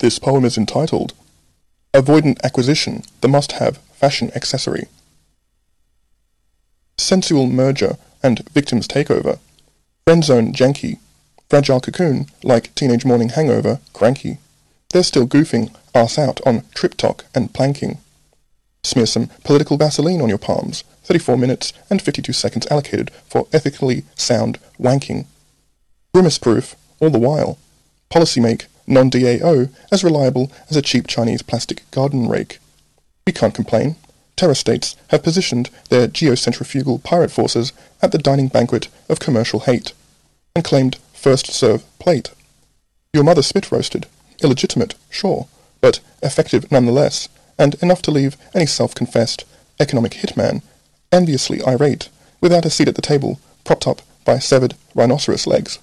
This poem is entitled Avoidant Acquisition, the Must-Have Fashion Accessory. Sensual merger and victim's takeover. Friend zone janky. Fragile cocoon, like teenage morning hangover, cranky. They're still goofing, ass out on trip-talk and planking. Smear some political Vaseline on your palms. 34 minutes and 52 seconds allocated for ethically sound wanking. Grimace-proof, all the while. Policy make non-DAO as reliable as a cheap Chinese plastic garden rake. We can't complain. Terror states have positioned their geocentrifugal pirate forces at the dining banquet of commercial hate, and claimed first serve plate. Your mother spit roasted, illegitimate, sure, but effective nonetheless, and enough to leave any self-confessed economic hitman enviously irate, without a seat at the table, propped up by severed rhinoceros legs.